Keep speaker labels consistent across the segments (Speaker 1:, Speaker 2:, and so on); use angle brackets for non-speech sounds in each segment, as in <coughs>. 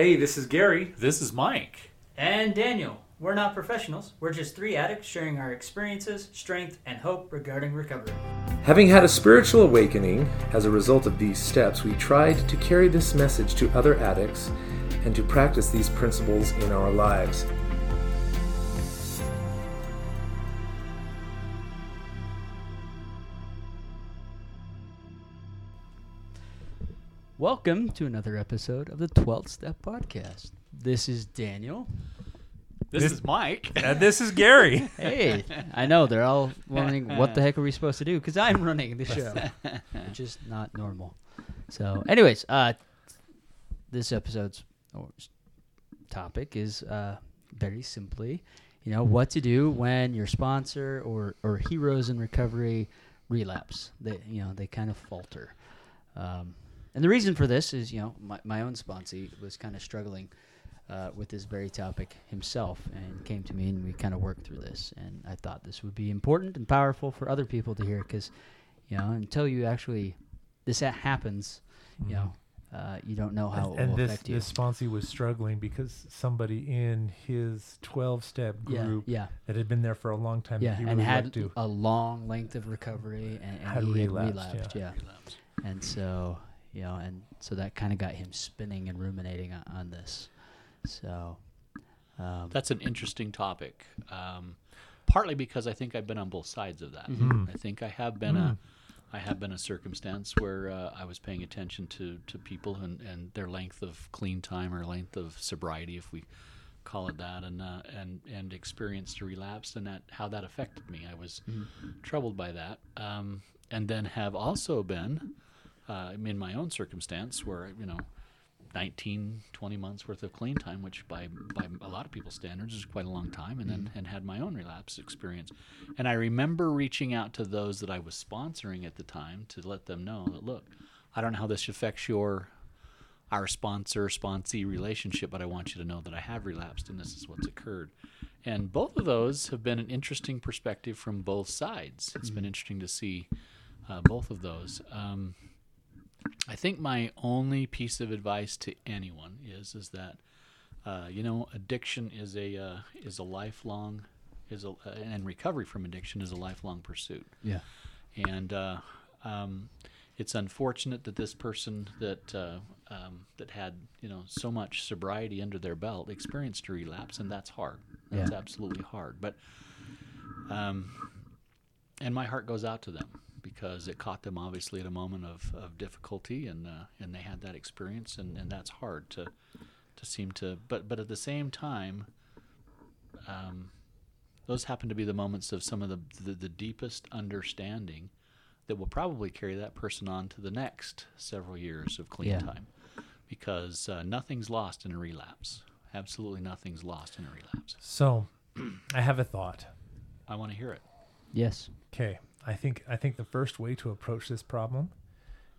Speaker 1: Hey, this is Gary.
Speaker 2: This is Mike.
Speaker 3: And Daniel. We're not professionals. We're just three addicts sharing our experiences, strength, and hope regarding recovery.
Speaker 1: Having had a spiritual awakening as a result of these steps, we tried to carry this message to other addicts and to practice these principles in our lives.
Speaker 4: Welcome to another episode of the 12th Step Podcast. This is Daniel.
Speaker 2: This,
Speaker 5: This-
Speaker 2: is Mike. <laughs>
Speaker 5: And this is Gary. <laughs>
Speaker 4: Hey, I know they're all <laughs> wondering what the heck are we supposed to do because I'm running the show, which is not normal. So, anyways, uh, this episode's topic is uh, very simply, you know, what to do when your sponsor or or heroes in recovery relapse. They you know they kind of falter. Um, and the reason for this is, you know, my, my own sponsee was kind of struggling uh, with this very topic himself and came to me and we kind of worked through this. And I thought this would be important and powerful for other people to hear because, you know, until you actually, this happens, you know, uh, you don't know how
Speaker 5: and
Speaker 4: it will
Speaker 5: this
Speaker 4: affect you.
Speaker 5: this sponsee was struggling because somebody in his 12 step group
Speaker 4: yeah, yeah.
Speaker 5: that had been there for a long time
Speaker 4: yeah,
Speaker 5: that he
Speaker 4: and
Speaker 5: really
Speaker 4: had a long length of recovery and, and
Speaker 5: Had
Speaker 4: he
Speaker 5: relapsed,
Speaker 4: had relapsed,
Speaker 5: yeah.
Speaker 4: yeah. And so, you know, and so that kind of got him spinning and ruminating on, on this. So, um,
Speaker 2: That's an interesting topic. Um, partly because I think I've been on both sides of that.
Speaker 5: Mhm.
Speaker 2: I think I have been a, I have been a circumstance where uh, I was paying attention to, to people and, and their length of clean time or length of sobriety, if we call it that, and uh, and and experienced a relapse and that how that affected me. I was troubled by that, um, and then have also been uh, in my own circumstance where you know 19 20 months worth of clean time which by by a lot of people's standards is quite a long time and then and had my own relapse experience. And i remember reaching out to those that i was sponsoring at the time to let them know that look i don't know how this affects your our sponsor sponsee relationship but i want you to know that i have relapsed and this is what's occurred. And both of those have been an interesting perspective from both sides. It's been interesting to see uh, both of those. Um, I think my only piece of advice to anyone is is that uh, you know addiction is a uh, is a lifelong is a uh, and recovery from addiction is a lifelong pursuit.
Speaker 4: Yeah,
Speaker 2: and uh, um, it's unfortunate that this person that uh, um, that had you know so much sobriety under their belt experienced a relapse and that's hard. That's
Speaker 4: Yeah.
Speaker 2: absolutely hard. But um, and my heart goes out to them because it caught them obviously at a moment of, of difficulty and uh, and they had that experience and, and that's hard to to seem to but but at the same time um, those happen to be the moments of some of the, the the deepest understanding that will probably carry that person on to the next several years of clean
Speaker 4: Yeah.
Speaker 2: time. Because uh, nothing's lost in a relapse. Absolutely nothing's lost in a relapse.
Speaker 5: So <clears throat> i have a thought.
Speaker 2: I want to hear it.
Speaker 4: Yes,
Speaker 5: okay i think i think the first way to approach this problem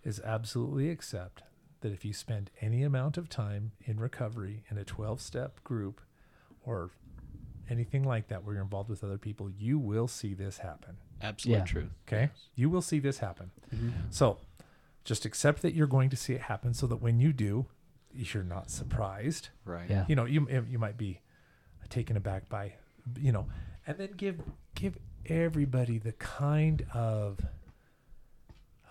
Speaker 5: is absolutely accept that if you spend any amount of time in recovery in a 12 step group or anything like that where you're involved with other people you will see this happen
Speaker 2: absolute
Speaker 4: Yeah.
Speaker 2: truth
Speaker 5: Okay. You will see this happen.
Speaker 4: Mm-hmm.
Speaker 5: So just accept that you're going to see it happen so that when you do, you're not surprised.
Speaker 2: right
Speaker 4: yeah,
Speaker 5: You know, you you might be taken aback by, you know, and then give give everybody the kind of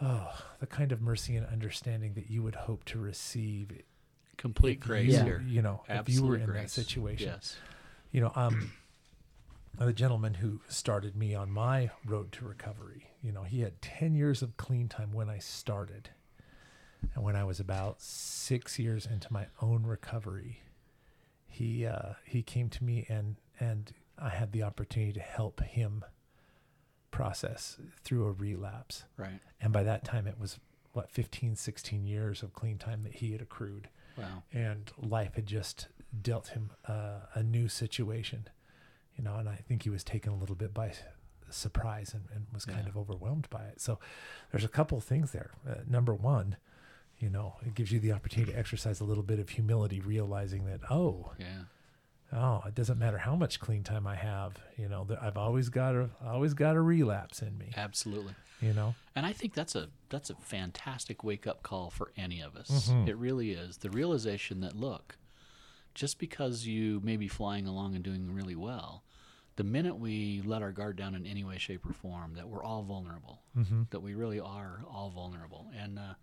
Speaker 5: oh, the kind of mercy and understanding that you would hope to receive
Speaker 2: complete grace
Speaker 5: you,
Speaker 4: Yeah.
Speaker 2: here
Speaker 5: You know, if you were
Speaker 2: Absolute
Speaker 5: in that situation
Speaker 2: yes
Speaker 5: you know, um, <clears throat> the gentleman who started me on my road to recovery, you know, he had 10 years of clean time when I started. And when I was about six years into my own recovery, he, uh, he came to me and, and I had the opportunity to help him process through a relapse.
Speaker 2: right
Speaker 5: And by that time, it was what, 15, 16 years of clean time that he had accrued
Speaker 2: wow
Speaker 5: and life had just dealt him uh, a new situation, you know, and I think he was taken a little bit by surprise and, and was kind
Speaker 2: Yeah.
Speaker 5: of overwhelmed by it. So there's a couple of things there. Uh, number one, you know, it gives you the opportunity to exercise a little bit of humility, realizing that, oh,
Speaker 2: yeah
Speaker 5: oh, it doesn't matter how much clean time I have, you know, I've always got a, always got a relapse in me,
Speaker 2: absolutely
Speaker 5: you know?
Speaker 2: And I think that's a that's a fantastic wake up call for any of us.
Speaker 5: Mhm.
Speaker 2: It really is the realization that look, just because you may be flying along and doing really well, the minute we let our guard down in any way, shape, or form, that we're all vulnerable,
Speaker 5: Mm-hmm.
Speaker 2: that we really are all vulnerable. And, uh,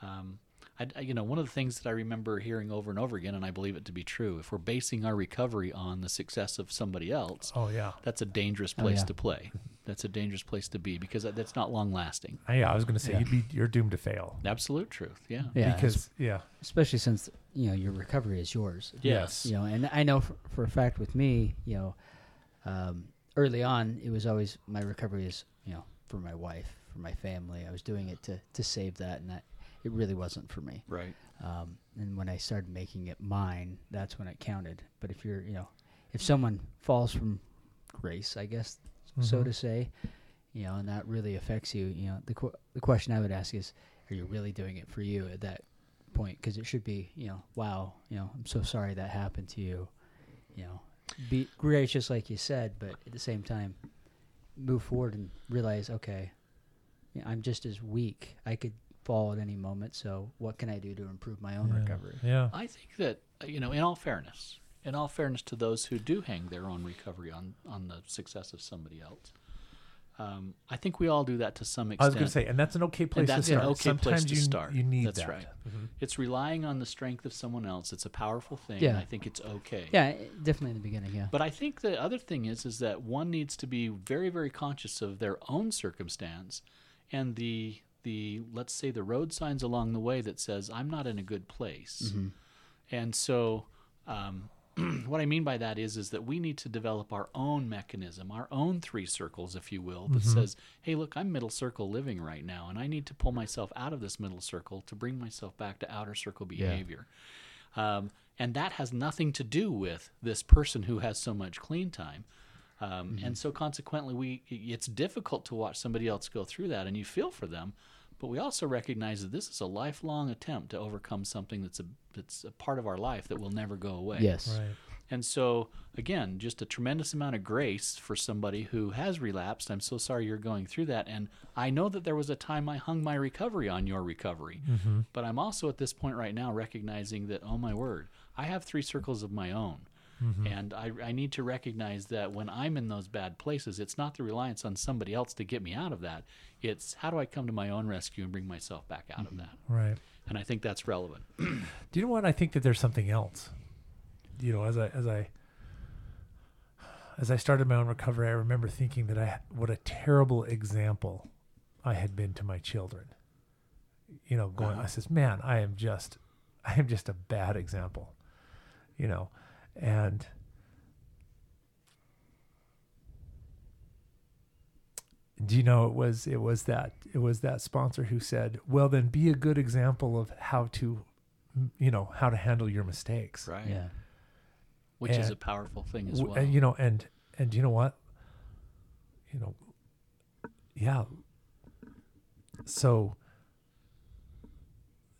Speaker 2: um, I, I- you know, one of the things that I remember hearing over and over again, and I believe it to be true, if we're basing our recovery on the success of somebody else,
Speaker 5: Oh yeah.
Speaker 2: that's a dangerous
Speaker 4: Oh,
Speaker 2: place
Speaker 4: yeah.
Speaker 2: to play. <laughs> That's a dangerous place to be because that's not long lasting.
Speaker 5: Uh, yeah, I was going to say
Speaker 4: Yeah.
Speaker 5: you'd be you're doomed to fail.
Speaker 2: Absolute truth. Yeah.
Speaker 4: Yeah,
Speaker 5: because yeah,
Speaker 4: especially since you know your recovery is yours.
Speaker 5: yes,
Speaker 4: You know, and I know for, for a fact with me, you know, um, early on it was always my recovery is you know for my wife, for my family. I was doing it to to save that, and that it really wasn't for me.
Speaker 2: Right.
Speaker 4: Um, and when I started making it mine, that's when it counted. But if you're, you know, if someone falls from grace, I guess, so
Speaker 5: Mhm.
Speaker 4: to say, you know, and that really affects you, you know, the qu- the question I would ask is, are you really doing it for you at that point? Because it should be, you know, wow, you know, I'm so sorry that happened to you. You know, be gracious like you said, but at the same time, move forward and realize, okay, you know, I'm just as weak. I could fall at any moment. So what can I do to improve my own
Speaker 5: yeah.
Speaker 4: recovery?
Speaker 5: Yeah,
Speaker 2: I think that uh, you know, in all fairness, in all fairness to those who do hang their own recovery on on the success of somebody else, um, I think we all do that to some extent.
Speaker 5: I was going to say, and that's an okay place
Speaker 2: that's
Speaker 5: to
Speaker 2: an
Speaker 5: start.
Speaker 2: okay
Speaker 5: Sometimes
Speaker 2: place to
Speaker 5: you,
Speaker 2: start.
Speaker 5: you need
Speaker 2: That's
Speaker 5: that.
Speaker 2: right.
Speaker 5: Mhm.
Speaker 2: It's relying on the strength of someone else. It's a powerful thing.
Speaker 4: Yeah.
Speaker 2: I think it's okay.
Speaker 4: Yeah, definitely in the beginning. Yeah.
Speaker 2: But I think the other thing is is that one needs to be very very conscious of their own circumstance and the the let's say the road signs along the way that says I'm not in a good place.
Speaker 4: Mm-hmm.
Speaker 2: And so um, <clears throat> what I mean by that is is that we need to develop our own mechanism, our own three circles, if you will, that says, "Hey, look, I'm middle circle living right now, and I need to pull myself out of this middle circle to bring myself back to outer circle behavior." Um, and that has nothing to do with this person who has so much clean time. Um, And so, consequently, we it's difficult to watch somebody else go through that, and you feel for them. But we also recognize that this is a lifelong attempt to overcome something that's a that's a part of our life that will never go away.
Speaker 4: yes.
Speaker 5: Right.
Speaker 2: And so, again, just a tremendous amount of grace for somebody who has relapsed. I'm so sorry you're going through that. And I know that there was a time I hung my recovery on your recovery.
Speaker 5: Mm-hmm.
Speaker 2: But I'm also at this point right now recognizing that, oh my word, I have three circles of my own.
Speaker 5: Mm-hmm.
Speaker 2: And I, I need to recognize that when I'm in those bad places, it's not the reliance on somebody else to get me out of that. It's how do I come to my own rescue and bring myself back out of that.
Speaker 5: Right.
Speaker 2: And I think that's relevant. <clears throat>
Speaker 5: Do you know what? I think that there's something else. You know, as I as I as I started my own recovery, I remember thinking that I what a terrible example I had been to my children. You know, going, I says, man, I am just, I am just a bad example. You know, and do you know it was it was that it was that sponsor who said, well, then be a good example of how to you know how to handle your mistakes
Speaker 2: Right.
Speaker 4: Yeah.
Speaker 2: Which is a powerful thing as well.
Speaker 5: and you know and and you know what you know yeah so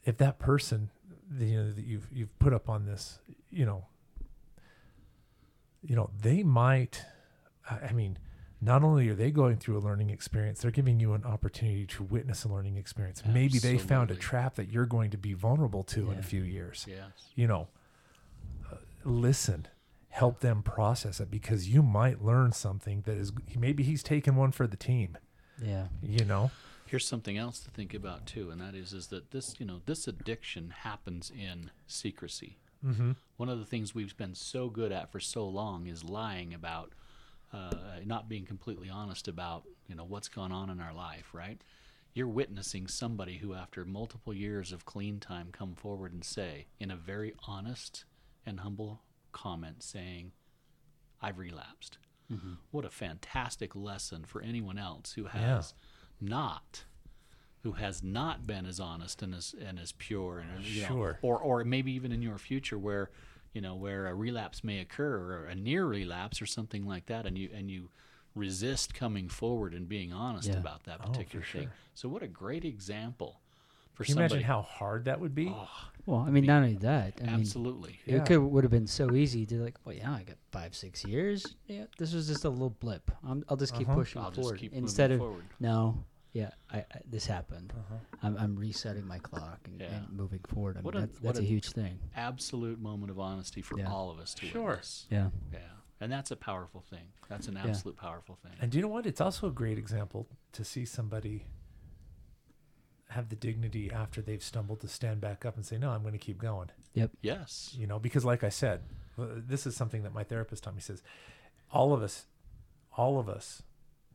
Speaker 5: if that person you know that you've you've put up on this you know you know they might i mean not only are they going through a learning experience they're giving you an opportunity to witness a learning experience maybe they found a trap that you're going to be vulnerable to in a few years
Speaker 2: yes.
Speaker 5: you know, uh, listen, help them process it because you might learn something that is maybe he's taking one for the team,
Speaker 4: Yeah.
Speaker 5: you know.
Speaker 2: Here's something else to think about too, and that is is that this you know this addiction happens in secrecy.
Speaker 5: Mm-hmm.
Speaker 2: One of the things we've been so good at for so long is lying about, uh, not being completely honest about you know what's gone on in our life. Right? You're witnessing somebody who, after multiple years of clean time, come forward and say, in a very honest and humble comment, saying, "I've relapsed." Mm-hmm. What a fantastic lesson for anyone else who has not who has not been as honest and as and as pure and you know,
Speaker 5: Sure.
Speaker 2: or or maybe even in your future where you know where a relapse may occur or a near relapse or something like that and you and you resist coming forward and being honest
Speaker 4: Yeah.
Speaker 2: about that
Speaker 5: Oh,
Speaker 2: particular thing
Speaker 5: sure.
Speaker 2: so what a great example for
Speaker 5: Can you
Speaker 2: somebody
Speaker 5: imagine how hard that would be?
Speaker 2: Oh,
Speaker 4: Well, I mean, not only that. I mean,
Speaker 2: absolutely
Speaker 5: Yeah.
Speaker 4: it could would have been so easy to like, well, yeah, I got five, six years. Yeah, this was just a little blip. I'm, I'll just keep
Speaker 5: Uh-huh.
Speaker 4: pushing
Speaker 2: i'll just
Speaker 4: forward
Speaker 2: keep
Speaker 4: instead of
Speaker 2: forward
Speaker 4: no. Yeah, I, I this happened. I'm, I'm resetting my clock and,
Speaker 2: Yeah.
Speaker 4: and moving forward. I mean,
Speaker 2: What a-
Speaker 4: that,
Speaker 2: what
Speaker 4: that's a,
Speaker 2: a-
Speaker 4: huge thing.
Speaker 2: Absolute moment of honesty for
Speaker 4: Yeah.
Speaker 2: all of us to
Speaker 1: Sure.
Speaker 2: witness.
Speaker 4: Yeah.
Speaker 2: Yeah, and that's a powerful thing. That's an absolute powerful thing.
Speaker 5: And do you know what? It's also a great example to see somebody have the dignity after they've stumbled to stand back up and say, "No, I'm going to keep going." Yep.
Speaker 2: Yes.
Speaker 5: You know, because like I said, uh, this is something that my therapist taught me. He says, all of us, all of us,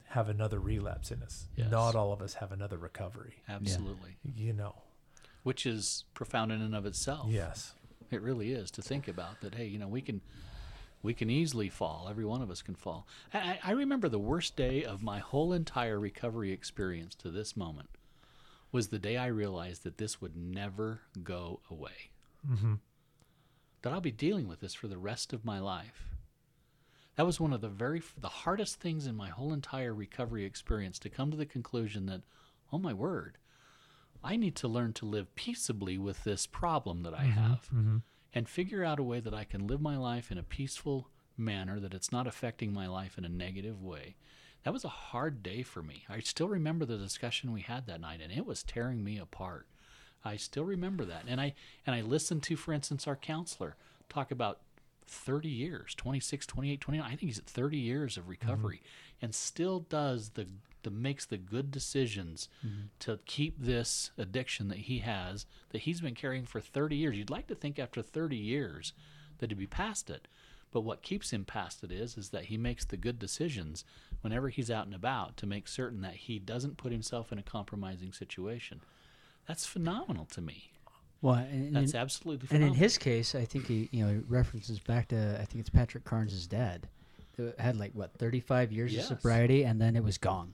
Speaker 5: have another relapse in us.
Speaker 2: Yes.
Speaker 5: Not all of us have another recovery.
Speaker 2: Absolutely.
Speaker 5: You know.
Speaker 2: Which is profound in and of itself.
Speaker 5: Yes.
Speaker 2: It really is to think about that. Hey, you know, we can we can easily fall. Every one of us can fall. I, I I remember the worst day of my whole entire recovery experience to this moment was the day I realized that this would never go away.
Speaker 5: Mm-hmm.
Speaker 2: That I'll be dealing with this for the rest of my life. That was one of the very the hardest things in my whole entire recovery experience to come to the conclusion that, oh my word, I need to learn to live peaceably with this problem that I have
Speaker 5: Mm-hmm.
Speaker 2: and figure out a way that I can live my life in a peaceful manner, that it's not affecting my life in a negative way. That was a hard day for me. I still remember the discussion we had that night, and it was tearing me apart. I still remember that, and I and I listened to, for instance, our counselor talk about 30 years, 26, 28, 29. I think he's at 30 years of mm-hmm. recovery, and still does the the makes the good decisions mm-hmm. to keep this addiction that he has that he's been carrying for 30 years. You'd like to think after 30 years that he'd be past it. But what keeps him past it is is that he makes the good decisions whenever he's out and about to make certain that he doesn't put himself in a compromising situation. That's phenomenal to me.
Speaker 4: Well, and,
Speaker 2: That's
Speaker 4: and,
Speaker 2: absolutely
Speaker 4: and in his case, I think he you know he references back to I think it's Patrick Carnes' dad, who had like what 35 years
Speaker 2: Yes.
Speaker 4: of sobriety, and then it was gone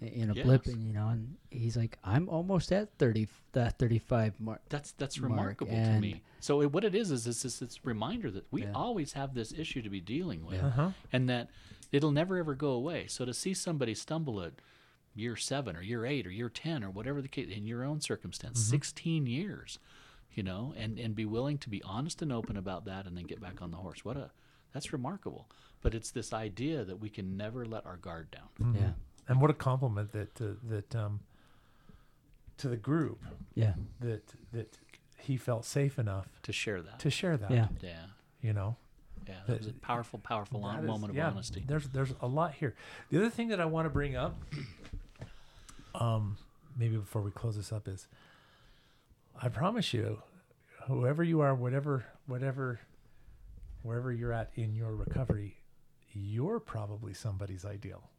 Speaker 4: in a blip, and you know, and he's like, I'm almost at 30 that 35 mark.
Speaker 2: That's that's
Speaker 4: Mark,
Speaker 2: remarkable to me. So it, what it is is it's this it's a reminder that we
Speaker 4: Yeah.
Speaker 2: always have this issue to be dealing with,
Speaker 5: Uh-huh.
Speaker 2: and that it'll never ever go away. So to see somebody stumble at year seven or year eight or year ten or whatever the case in your own circumstance, sixteen years, you know, and and be willing to be honest and open about that, and then get back on the horse. What a that's remarkable. But it's this idea that we can never let our guard down.
Speaker 5: Mm-hmm.
Speaker 4: Yeah,
Speaker 5: And what a compliment that uh, that um, to the group
Speaker 4: yeah,
Speaker 5: that that he felt safe enough
Speaker 2: To share that,
Speaker 5: to share that.
Speaker 4: yeah.
Speaker 2: yeah,
Speaker 5: You know.
Speaker 2: yeah, that was a powerful, powerful
Speaker 5: That is-
Speaker 2: moment of
Speaker 5: yeah,
Speaker 2: honesty.
Speaker 5: There's there's a lot here. The other thing that I want to bring up, um, maybe before we close this up, is I promise you, whoever you are, whatever whatever wherever you're at in your recovery, you're probably somebody's ideal.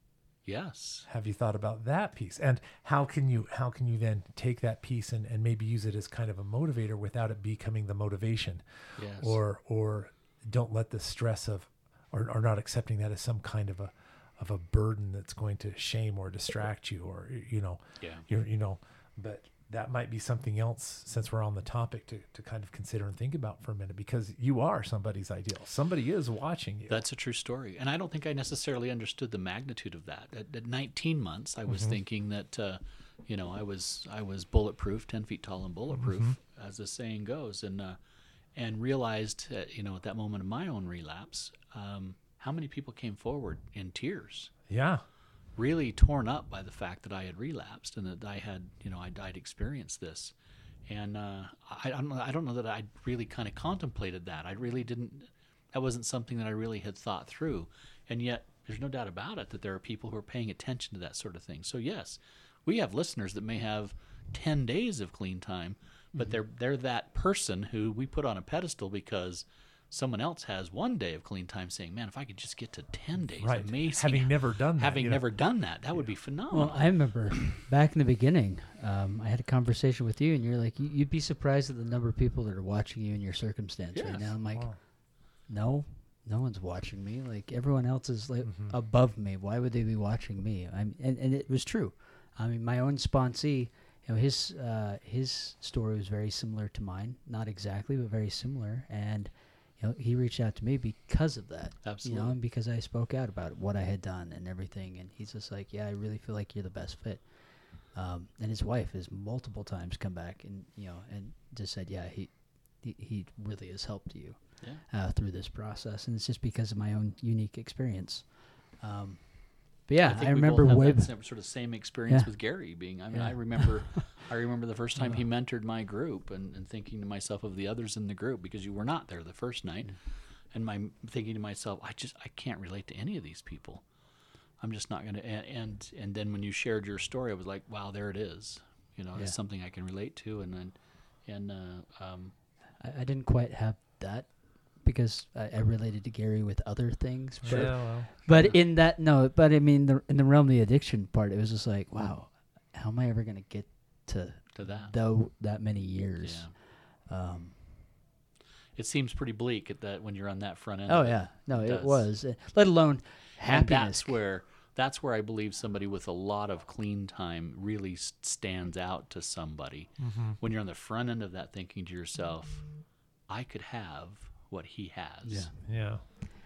Speaker 2: Yes.
Speaker 5: Have you thought about that piece? And how can you how can you then take that piece and, and maybe use it as kind of a motivator without it becoming the motivation?
Speaker 2: Yes.
Speaker 5: or or don't let the stress of or, or not accepting that as some kind of a of a burden that's going to shame or distract you or you know
Speaker 2: Yeah.
Speaker 5: you're you know but that might be something else since we're on the topic to, to kind of consider and think about for a minute because you are somebody's ideal somebody is watching you
Speaker 2: That's a true story. And I don't think I necessarily understood the magnitude of that. At, at 19 months, I
Speaker 5: Mm-hmm.
Speaker 2: was thinking that, uh, you know, I was I was bulletproof, 10 feet tall and bulletproof,
Speaker 5: Mm-hmm.
Speaker 2: as the saying goes, and uh, and realized, uh, you know, at that moment of my own relapse, um, how many people came forward in tears,
Speaker 5: yeah
Speaker 2: really torn up by the fact that I had relapsed and that I had, you know, I'd, I'd experienced this. And uh, I, I don't know. I don't know that I really kind of contemplated that. I really didn't. That wasn't something that I really had thought through. And yet, there's no doubt about it that there are people who are paying attention to that sort of thing. So yes, we have listeners that may have ten days of clean time, but
Speaker 5: Mm-hmm.
Speaker 2: they're they're that person who we put on a pedestal because someone else has one day of clean time, saying, "Man, if I could just get to ten days,
Speaker 5: right
Speaker 2: amazing."
Speaker 5: having never done that
Speaker 2: having
Speaker 5: you know.
Speaker 2: never done that, that would be phenomenal.
Speaker 4: Well, I remember <coughs> back in the beginning, um, I had a conversation with you, and you're like, "You- you'd be surprised at the number of people that are watching you in your circumstance right now. I'm like,
Speaker 5: Wow.
Speaker 4: no, no one's watching me. Like everyone else is like
Speaker 5: Mm-hmm.
Speaker 4: above me. Why would they be watching me? I'm, and and it was true. I mean, my own sponsee, you know, his uh, his story was very similar to mine. Not exactly, but very similar. And you know, he reached out to me because of that. You
Speaker 2: Absolutely.
Speaker 4: know, and because I spoke out about what I had done and everything. And he's just like, yeah, I really feel like you're the best fit. Um, and his wife has multiple times come back and you know and just said, yeah, he he, he really has helped you
Speaker 2: Yeah.
Speaker 4: uh, through this process, and it's just because of my own unique experience. Um, But yeah, I,
Speaker 2: we
Speaker 4: remember
Speaker 2: both have
Speaker 4: way.
Speaker 2: that same, sort of same experience
Speaker 4: Yeah.
Speaker 2: with Gary being. I mean,
Speaker 4: Yeah.
Speaker 2: I remember, <laughs> I remember the first time he mentored my group, and, and thinking to myself of the others in the group because you were not there the first night,
Speaker 4: Mm.
Speaker 2: and my thinking to myself, I just I can't relate to any of these people. I'm just not gonna. And and, and then when you shared your story, I was like, wow, there it is. You know,
Speaker 4: Yeah.
Speaker 2: it's something I can relate to, and then, and uh, um,
Speaker 4: I, I didn't quite have that because I, I related to Gary with other things. But,
Speaker 5: Yeah, well,
Speaker 4: but in that no, but I mean the in the realm of the addiction part, it was just like, wow, how am I ever gonna get to
Speaker 2: to that.
Speaker 4: though that many years?
Speaker 2: Yeah.
Speaker 4: Um,
Speaker 2: It seems pretty bleak at that when you're on that front end.
Speaker 4: oh yeah, no, it
Speaker 2: does.
Speaker 4: was. Uh, Let alone
Speaker 2: And
Speaker 4: happiness.
Speaker 2: that's where that's where I believe somebody with a lot of clean time really stands out to somebody.
Speaker 5: Mm-hmm.
Speaker 2: When you're on the front end of that, thinking to yourself, "I could have what he has,"
Speaker 4: Yeah.
Speaker 5: yeah.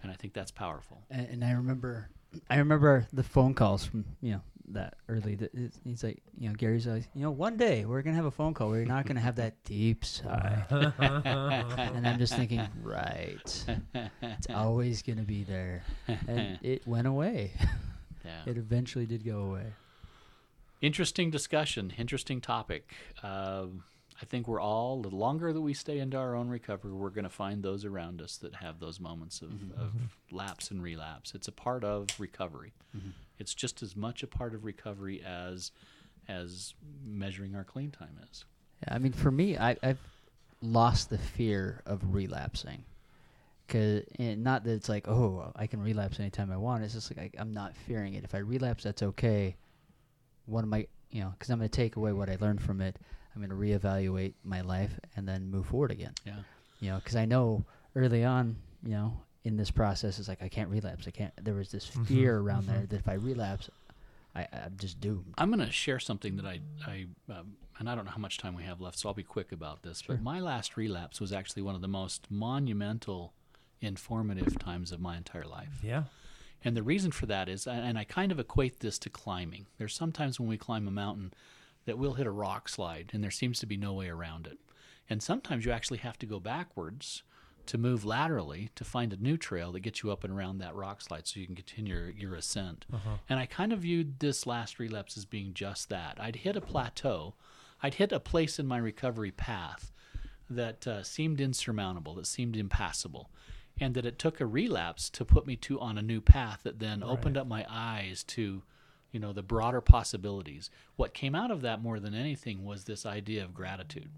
Speaker 2: and I think that's powerful.
Speaker 4: and, and I remember, <clears throat> I remember the phone calls from you know that early. That it's- he's like, you know, Gary's like, you know, one day we're gonna have a phone call where you're not gonna have that <laughs> deep sigh, <laughs> and I'm just thinking, right, it's always gonna be there, and <laughs> it went away.
Speaker 2: Yeah.
Speaker 4: It eventually did go away.
Speaker 2: Interesting discussion. Interesting topic. Um, I think we're all the longer that we stay into our own recovery, we're going to find those around us that have those moments of, mm-hmm, of mm-hmm. lapse and relapse. It's a part of recovery. Mm-hmm. It's just as much a part of recovery as as measuring our clean time is.
Speaker 4: Yeah, I mean, for me, I, I've lost the fear of relapsing. Cause not that it's like, oh, I can relapse anytime I want. It's just like I, I'm not fearing it. If I relapse, that's okay. What am I, you know? Because I'm going to take away what I learned from it. I'm going to reevaluate my life and then move forward again.
Speaker 2: Yeah.
Speaker 4: You know, because I know early on, you know, in this process, it's like I can't relapse. I can't. There was this fear around there that if I relapse, I, I'm just doomed.
Speaker 2: I'm going to share something that I, I um, and I don't know how much time we have left, so I'll be quick about this.
Speaker 4: Sure.
Speaker 2: But my last relapse was actually one of the most monumental, informative times of my entire life.
Speaker 5: Yeah.
Speaker 2: And the reason for that is, and I kind of equate this to climbing. There's sometimes when we climb a mountain that we'll hit a rock slide and there seems to be no way around it. And sometimes you actually have to go backwards to move laterally to find a new trail that gets you up and around that rock slide so you can continue your, your ascent. And I kind of viewed this last relapse as being just that. I'd hit a plateau, I'd hit a place in my recovery path that uh, seemed insurmountable, that seemed impassable, and that it took a relapse to put me to on a new path that then opened up my eyes to, you know, the broader possibilities. What came out of that more than anything was this idea of gratitude.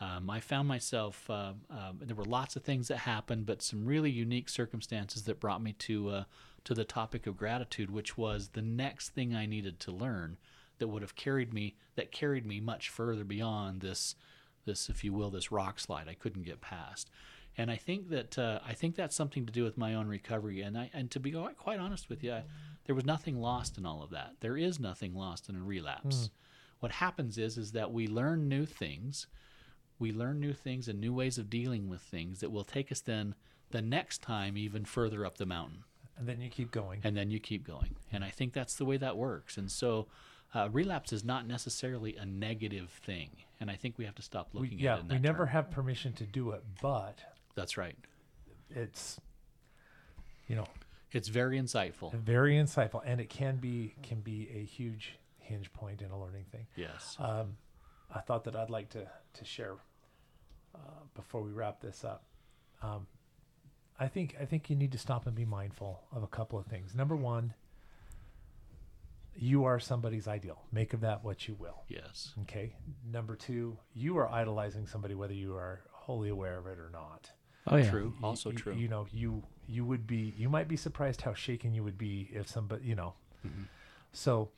Speaker 2: Um, I found myself. Uh, um, there were lots of things that happened, but some really unique circumstances that brought me to uh, to the topic of gratitude, which was the next thing I needed to learn that would have carried me that carried me much further beyond this this, if you will, this rock slide I couldn't get past. And I think that uh, I think that's something to do with my own recovery. And I and to be quite honest with you, I, there was nothing lost in all of that. There is nothing lost in a relapse. What happens is is that we learn new things. We learn new things and new ways of dealing with things that will take us then the next time even further up the mountain
Speaker 5: And then you keep going.
Speaker 2: and then you keep going. And I think that's the way that works. And so, uh, relapse is not necessarily a negative thing. And I think we have to stop
Speaker 5: We,
Speaker 2: looking
Speaker 5: yeah,
Speaker 2: at it that
Speaker 5: we never
Speaker 2: term.
Speaker 5: have permission to do it, but
Speaker 2: That's right.
Speaker 5: it's you know
Speaker 2: It's very insightful.
Speaker 5: very insightful, and it can be can be a huge hinge point in a learning thing.
Speaker 2: Yes.
Speaker 5: Um, I thought that I'd like to to share uh, before we wrap this up. Um, I think I think you need to stop and be mindful of a couple of things. Number one, you are somebody's ideal. Make of that what you will.
Speaker 2: Yes.
Speaker 5: Okay. Number two, you are idolizing somebody whether you are wholly aware of it or not.
Speaker 4: Oh yeah.
Speaker 2: True.
Speaker 5: Y-
Speaker 2: Also
Speaker 5: y-
Speaker 2: true.
Speaker 5: You know, you you would be you might be surprised how shaken you would be if somebody you know.
Speaker 2: Mm-hmm.
Speaker 5: So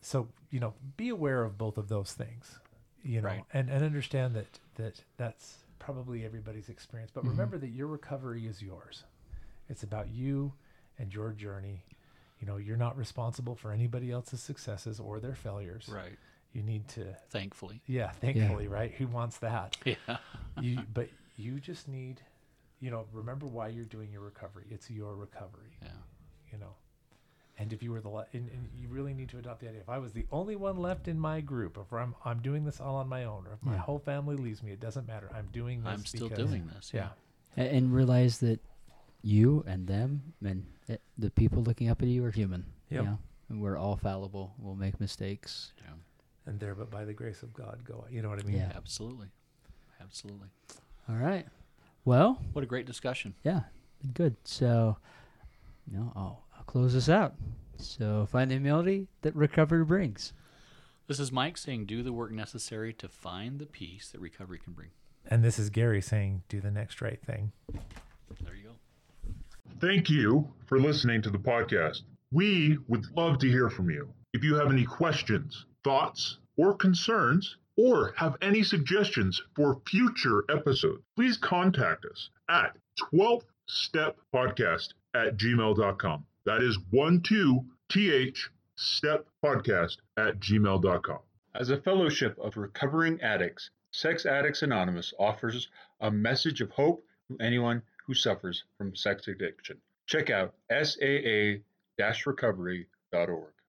Speaker 5: so you know, be aware of both of those things. You know,
Speaker 2: Right.
Speaker 5: and and understand that that that's probably everybody's experience.
Speaker 2: Mm-hmm.
Speaker 5: But remember that your recovery is yours. It's about you and your journey. You know, you're not responsible for anybody else's successes or their failures.
Speaker 2: Right.
Speaker 5: You need to
Speaker 2: Thankfully.
Speaker 5: yeah, thankfully, right? Who wants that?
Speaker 2: Yeah.
Speaker 5: you but you just need you know remember why you're doing your recovery it's your recovery
Speaker 2: Yeah.
Speaker 5: you know and if you were the la- and, and you really need to adopt the idea if i was the only one left in my group if i'm, I'm doing this all on my own or if my
Speaker 4: Yeah.
Speaker 5: whole family leaves me it doesn't matter i'm doing this
Speaker 2: I'm still
Speaker 5: because-
Speaker 2: doing this.
Speaker 5: yeah
Speaker 4: A- and realize that you and them and it, the people looking up at you are human.
Speaker 5: Yep.
Speaker 4: You know? And we're all fallible. We'll make mistakes.
Speaker 2: Yeah,
Speaker 5: And there, but by the grace of God, go. You know what I mean?
Speaker 4: Yeah.
Speaker 2: absolutely, absolutely.
Speaker 4: All right. Well,
Speaker 2: What a great discussion.
Speaker 4: yeah, good. So, you know, I'll, I'll close this out. So, find the humility that recovery brings.
Speaker 2: This is Mike saying, "Do the work necessary to find the peace that recovery can bring."
Speaker 5: And this is Gary saying, "Do the next right thing."
Speaker 2: There you go.
Speaker 6: Thank you for listening to the podcast. We would love to hear from you. If you have any questions, thoughts, or concerns, or have any suggestions for future episodes, please contact us at 12th Step Podcast at gmail.com. That is 12th Step Podcast at gmail.com. As a fellowship of recovering addicts, Sex Addicts Anonymous offers a message of hope to anyone who suffers from sex addiction. Check out saa-recovery.org.